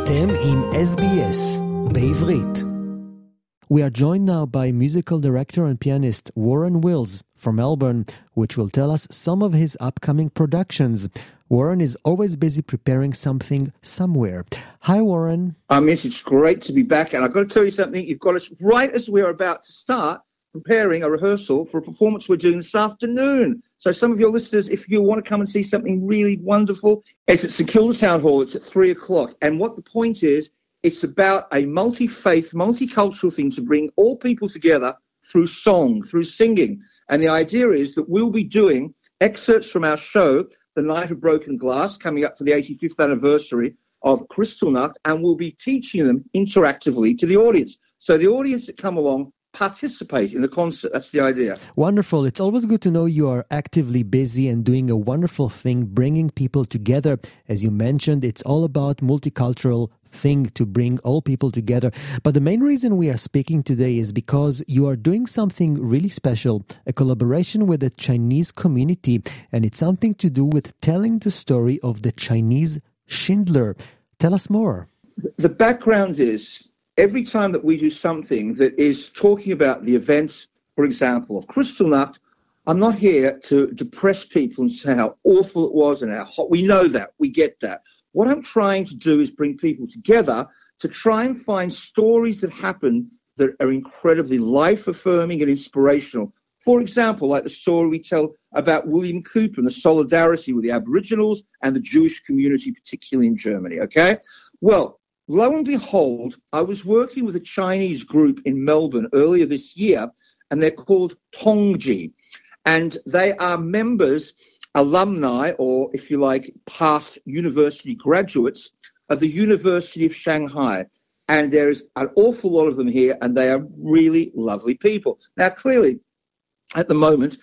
אתם עם SBS בעברית. We are joined now by musical director and pianist Warren Wills from Melbourne, which will tell us some of his upcoming productions. Warren is always busy preparing something somewhere. Hi, Warren. I mean, it's great to be back, and I've got to tell you something. You've got us right as we're about to start preparing a rehearsal for a performance we're doing this afternoon. so, some of your listeners, if you want to come and see something really wonderful, it's at St Kilda Town Hall. It's at three o'clock, and what the point is it's about a multi faith, multicultural thing to bring all people together through song, through singing. And the idea is that we'll be doing excerpts from our show, The Night of Broken Glass, coming up for the 85th anniversary of Kristallnacht, and we'll be teaching them interactively to the audience. So the audience that come along participate in the concert. That's the idea. Wonderful. It's always good to know you are actively busy and doing a wonderful thing, bringing people together. As you mentioned, it's all about multicultural thing to bring all people together. But the main reason we are speaking today is because you are doing something really special, a collaboration with the Chinese community, and it's something to do with telling the story of the Chinese Schindler. Tell us more. The background is every time that we do something that is talking about the events, for example, of Kristallnacht, I'm not here to depress people and say how awful it was and how hot. We know that. We get that. What I'm trying to do is bring people together to try and find stories that happen that are incredibly life affirming and inspirational. For example, like the story we tell about William Cooper and the solidarity with the Aboriginals and the Jewish community, particularly in Germany. Okay? Well, lo and behold, I was working with a Chinese group in Melbourne earlier this year, and they're called Tongji. And they are members, alumni, or if you like, past university graduates of the University of Shanghai. And there's an awful lot of them here, and they are really lovely people. Now, clearly, at the moment,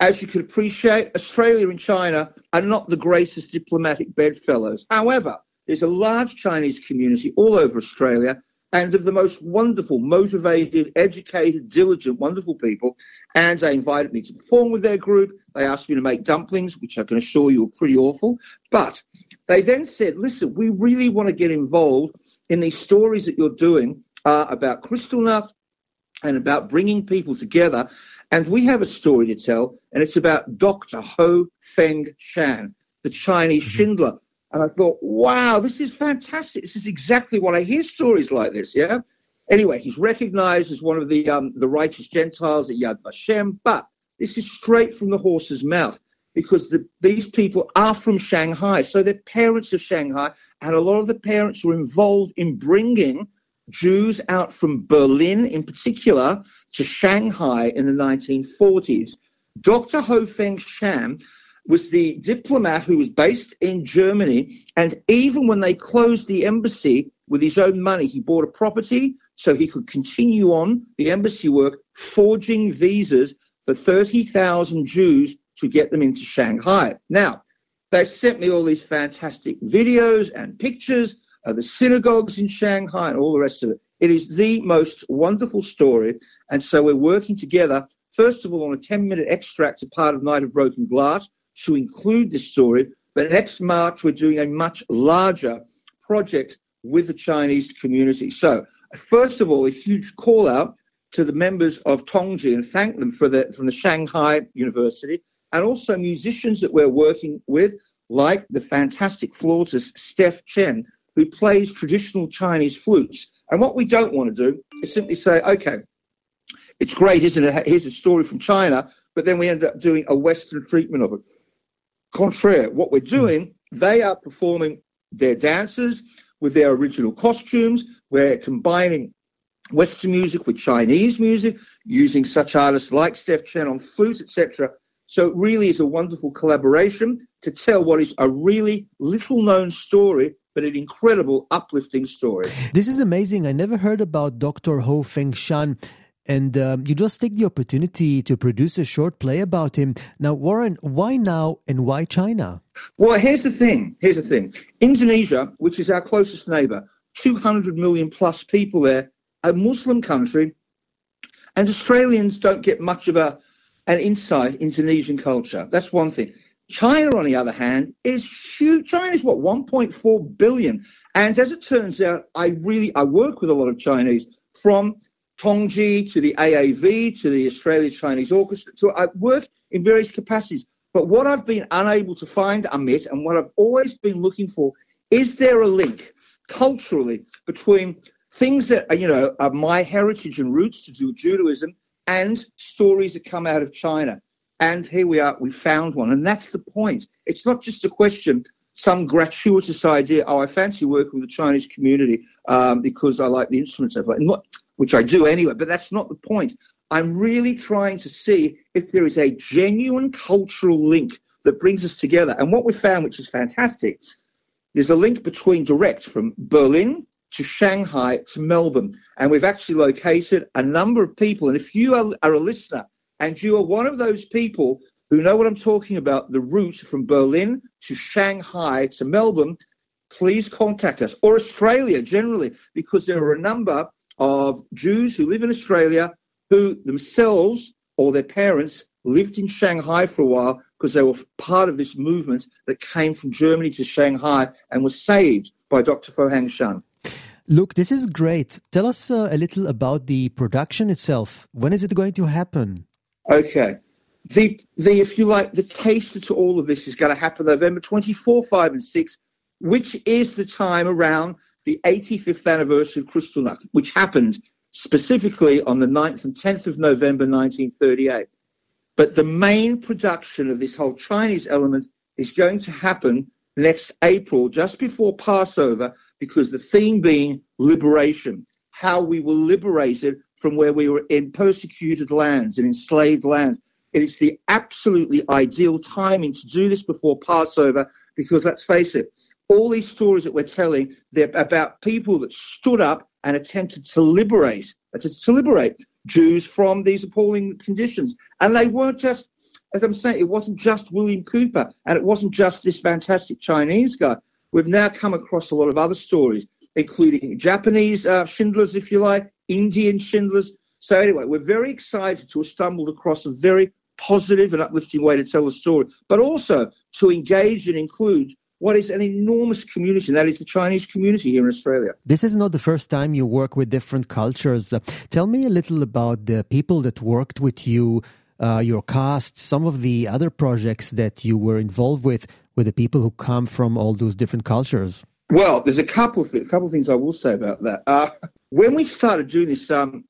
as you can appreciate, Australia and China are not the greatest diplomatic bedfellows. However, there's a large Chinese community all over Australia and of the most wonderful, motivated, educated, diligent, wonderful people. And they invited me to perform with their group. They asked me to make dumplings, which I can assure you are pretty awful. But they then said, listen, we really want to get involved in these stories that you're doing uh, about Kristallnacht and about bringing people together. And we have a story to tell, and it's about Dr. Ho Feng Shan, the Chinese mm-hmm. Schindler and I thought, wow, this is fantastic. This is exactly what I hear stories like this, yeah? Anyway, he's recognized as one of the um, the righteous Gentiles at Yad Vashem, but this is straight from the horse's mouth because the, these people are from Shanghai. So they're parents of Shanghai, and a lot of the parents were involved in bringing Jews out from Berlin, in particular, to Shanghai in the 1940s. Dr. Ho Feng Shan was the diplomat who was based in Germany. And even when they closed the embassy with his own money, he bought a property so he could continue on the embassy work, forging visas for 30,000 Jews to get them into Shanghai. Now, they sent me all these fantastic videos and pictures of the synagogues in Shanghai and all the rest of it. It is the most wonderful story. And so we're working together, first of all, on a 10 minute extract, a part of Night of Broken Glass, to include this story. But next March, we're doing a much larger project with the Chinese community. So, first of all, a huge call out to the members of Tongji and thank them for the, from the Shanghai University and also musicians that we're working with, like the fantastic flautist Steph Chen, who plays traditional Chinese flutes. And what we don't want to do is simply say, okay, it's great, isn't it? Here's a story from China, but then we end up doing a Western treatment of it contraire, what we're hmm. doing, they are performing their dances with their original costumes. We're combining Western music with Chinese music, using such artists like Steph Chen on flute, etc. So it really is a wonderful collaboration to tell what is a really little known story, but an incredible uplifting story. This is amazing. I never heard about Dr. Ho Feng Shan. And um, you just take the opportunity to produce a short play about him. Now, Warren, why now and why China? Well, here's the thing. Here's the thing. Indonesia, which is our closest neighbor, 200 million plus people there, a Muslim country, and Australians don't get much of a, an insight into Indonesian culture. That's one thing. China, on the other hand, is huge. China is what 1.4 billion, and as it turns out, I really I work with a lot of Chinese from Tongji to the AAV to the Australia Chinese Orchestra. So I work in various capacities. But what I've been unable to find, Amit, and what I've always been looking for, is there a link culturally between things that are, you know, are my heritage and roots to do Judaism and stories that come out of China. And here we are, we found one. And that's the point. It's not just a question, some gratuitous idea, oh, I fancy working with the Chinese community um, because I like the instruments I play, which I do anyway, but that's not the point. I'm really trying to see if there is a genuine cultural link that brings us together. And what we found, which is fantastic, there's a link between direct from Berlin to Shanghai to Melbourne. And we've actually located a number of people. And if you are, are a listener and you are one of those people who know what I'm talking about, the route from Berlin to Shanghai to Melbourne, please contact us, or Australia generally, because there are a number of Jews who live in Australia who themselves or their parents lived in Shanghai for a while because they were part of this movement that came from Germany to Shanghai and was saved by Dr. Fo Hang Shan. Look, this is great. Tell us uh, a little about the production itself. When is it going to happen? Okay. The, the, if you like, the taster to all of this is going to happen November 24, 5, and 6, which is the time around the 85th anniversary of Kristallnacht, which happened specifically on the 9th and 10th of November 1938. But the main production of this whole Chinese element is going to happen next April, just before Passover, because the theme being liberation, how we were liberated from where we were in persecuted lands and enslaved lands. It is the absolutely ideal timing to do this before Passover because let's face it, all these stories that we're telling, they're about people that stood up and attempted to liberate, to liberate Jews from these appalling conditions. And they weren't just, as I'm saying, it wasn't just William Cooper and it wasn't just this fantastic Chinese guy. We've now come across a lot of other stories, including Japanese uh, Schindlers, if you like, Indian Schindlers. So anyway, we're very excited to have stumbled across a very positive and uplifting way to tell the story, but also to engage and include what is an enormous community, and that is the Chinese community here in Australia. This is not the first time you work with different cultures. Uh, tell me a little about the people that worked with you, uh, your cast, some of the other projects that you were involved with, with the people who come from all those different cultures. Well, there's a couple of, a couple of things I will say about that. Uh, when we started doing this um,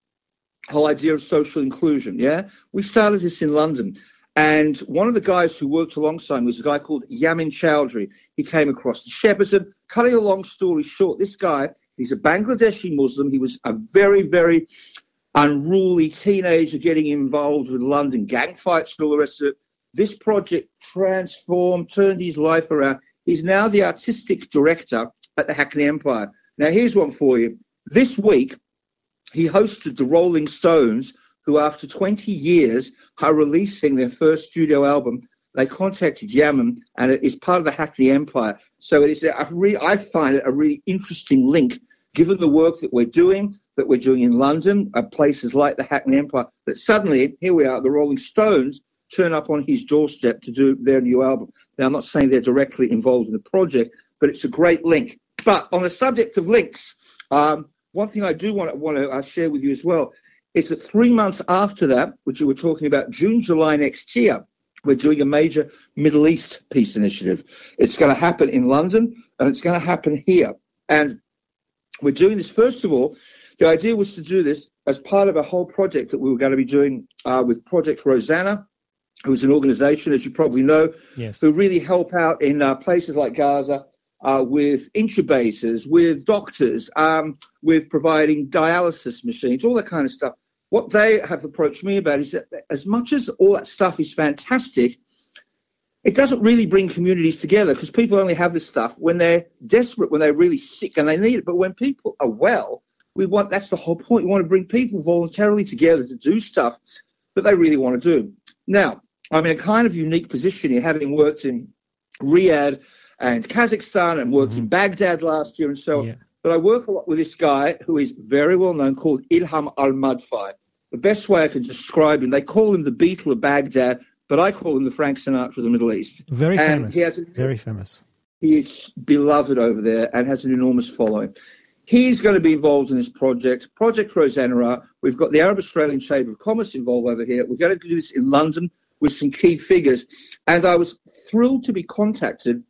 whole idea of social inclusion, yeah, we started this in London. And one of the guys who worked alongside me was a guy called Yamin Chowdhury. He came across the Shepperton. Cutting a long story short, this guy, he's a Bangladeshi Muslim. He was a very, very unruly teenager getting involved with London gang fights and all the rest of it. This project transformed, turned his life around. He's now the artistic director at the Hackney Empire. Now, here's one for you. This week, he hosted the Rolling Stones who, after 20 years, are releasing their first studio album. They contacted Yamin, and it is part of the Hackney Empire. So it is a re- I find it a really interesting link, given the work that we're doing, that we're doing in London, at places like the Hackney Empire, that suddenly, here we are, the Rolling Stones turn up on his doorstep to do their new album. Now, I'm not saying they're directly involved in the project, but it's a great link. But on the subject of links, um, one thing I do want to, want to uh, share with you as well is that three months after that, which we were talking about June, July next year, we're doing a major Middle East peace initiative. It's going to happen in London and it's going to happen here. And we're doing this, first of all, the idea was to do this as part of a whole project that we were going to be doing uh, with Project Rozana, who's an organization, as you probably know, yes. who really help out in uh, places like Gaza uh, with intubators, with doctors, um, with providing dialysis machines, all that kind of stuff. What they have approached me about is that as much as all that stuff is fantastic, it doesn't really bring communities together because people only have this stuff when they're desperate, when they're really sick and they need it. But when people are well, we want that's the whole point. We want to bring people voluntarily together to do stuff that they really want to do. Now, I'm in a kind of unique position here, having worked in Riyadh and Kazakhstan and worked mm-hmm. in Baghdad last year and so on. Yeah. But I work a lot with this guy who is very well known called Ilham Al Madfai. The best way I can describe him, they call him the Beatle of Baghdad but I call him the Frank Sinatra of the Middle East. Very And famous. a- Very famous. He is beloved over there and has an enormous following. He's going to be involved in this project, Project Rozana. We've got the Arab Australian Chamber of Commerce involved over here. We're going to do this in London with some key figures. And I was thrilled to be contacted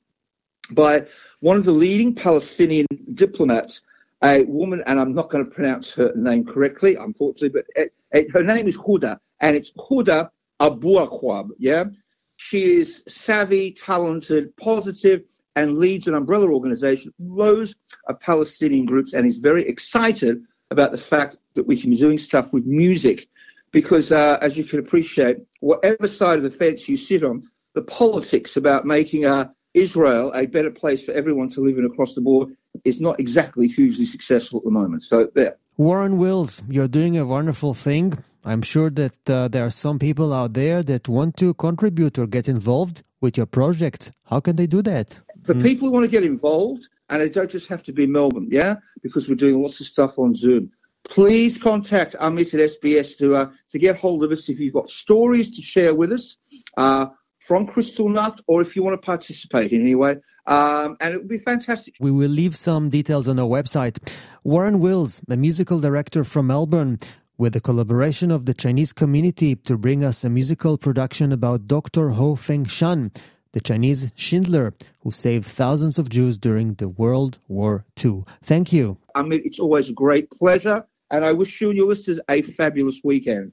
by one of the leading Palestinian diplomats, a woman, and I'm not going to pronounce her name correctly, unfortunately, but it, it- her name is Huda, and it's Huda Abu Akwab. Yeah, she is savvy, talented, positive, and leads an umbrella organization, loads of Palestinian groups, and is very excited about the fact that we can be doing stuff with music. Because, uh, as you can appreciate, whatever side of the fence you sit on, the politics about making uh, Israel a better place for everyone to live in across the board is not exactly hugely successful at the moment. So, there. Warren Wills, you're doing a wonderful thing. I'm sure that uh, there are some people out there that want to contribute or get involved with your project. How can they do that? For people who want to get involved, and they don't just have to be Melbourne, yeah, because we're doing lots of stuff on Zoom. Please contact Amit at SBS to uh, to get hold of us if you've got stories to share with us uh, from Kristallnacht, or if you want to participate in any way. Um, and it would be fantastic. We will leave some details on our website. Warren Wills, a musical director from Melbourne, with the collaboration of the Chinese community to bring us a musical production about Dr. Ho Feng Shan, the Chinese Schindler who saved thousands of Jews during the World War II. Thank you. I mean, it's always a great pleasure, and I wish you and your listeners a fabulous weekend.